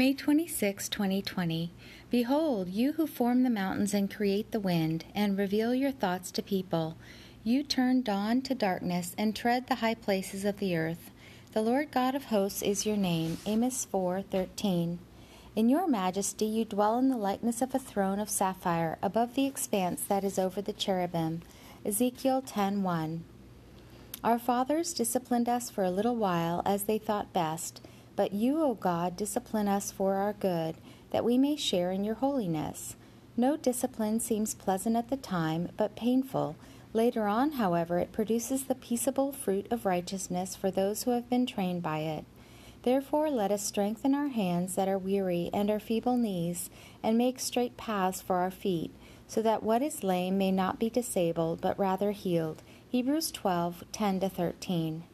May 26, 2020. Behold, you who form the mountains and create the wind, and reveal your thoughts to people. You turn dawn to darkness and tread the high places of the earth. The Lord God of hosts is your name. Amos 4:13. In your majesty you dwell in the likeness of a throne of sapphire above the expanse that is over the cherubim. Ezekiel 10:1. Our fathers disciplined us for a little while as they thought best but you, O God, discipline us for our good, that we may share in your holiness. No discipline seems pleasant at the time, but painful. Later on, however, it produces the peaceable fruit of righteousness for those who have been trained by it. Therefore, let us strengthen our hands that are weary and our feeble knees, and make straight paths for our feet, so that what is lame may not be disabled, but rather healed. Hebrews 12 10 13.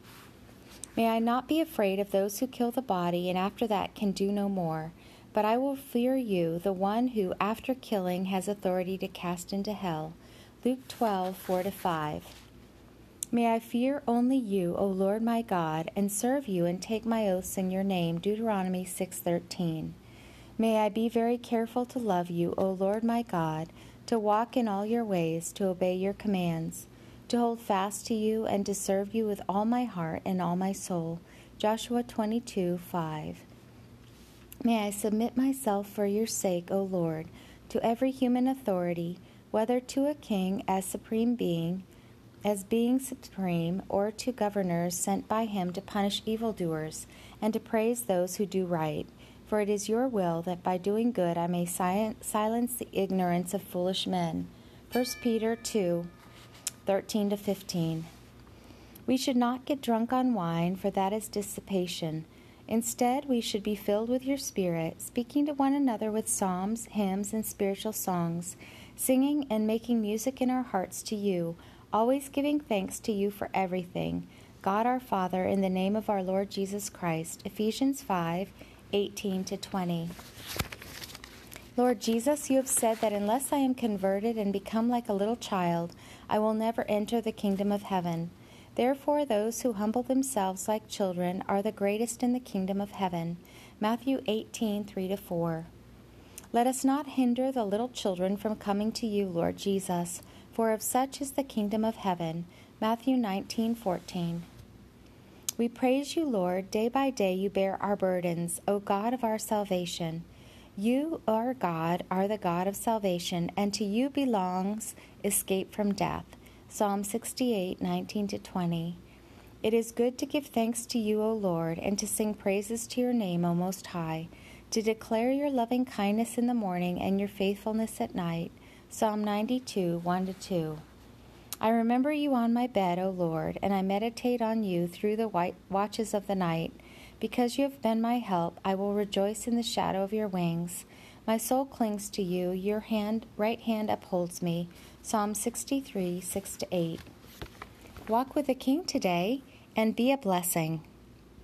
May I not be afraid of those who kill the body and after that can do no more, but I will fear you, the one who after killing has authority to cast into hell. Luke 12 4 5. May I fear only you, O Lord my God, and serve you and take my oaths in your name. Deuteronomy 6:13. May I be very careful to love you, O Lord my God, to walk in all your ways, to obey your commands to hold fast to you and to serve you with all my heart and all my soul. Joshua 22 5. May I submit myself for your sake, O Lord, to every human authority, whether to a king as supreme being, as being supreme, or to governors sent by him to punish evildoers and to praise those who do right. For it is your will that by doing good I may silence the ignorance of foolish men. 1 Peter 2 13 to 15. We should not get drunk on wine, for that is dissipation. Instead, we should be filled with your Spirit, speaking to one another with psalms, hymns, and spiritual songs, singing and making music in our hearts to you, always giving thanks to you for everything. God our Father, in the name of our Lord Jesus Christ. Ephesians 5 18 to 20. Lord Jesus, you have said that unless I am converted and become like a little child, I will never enter the kingdom of heaven. Therefore, those who humble themselves like children are the greatest in the kingdom of heaven. Matthew 18 3 4. Let us not hinder the little children from coming to you, Lord Jesus, for of such is the kingdom of heaven. Matthew 19 14. We praise you, Lord. Day by day you bear our burdens, O God of our salvation. You, our God, are the God of salvation, and to you belongs escape from death. Psalm 68, 19 20. It is good to give thanks to you, O Lord, and to sing praises to your name, O Most High, to declare your loving kindness in the morning and your faithfulness at night. Psalm 92, 1 2. I remember you on my bed, O Lord, and I meditate on you through the white watches of the night. Because you have been my help, I will rejoice in the shadow of your wings. My soul clings to you, your hand, right hand upholds me. Psalm 63, 6 8. Walk with the King today and be a blessing.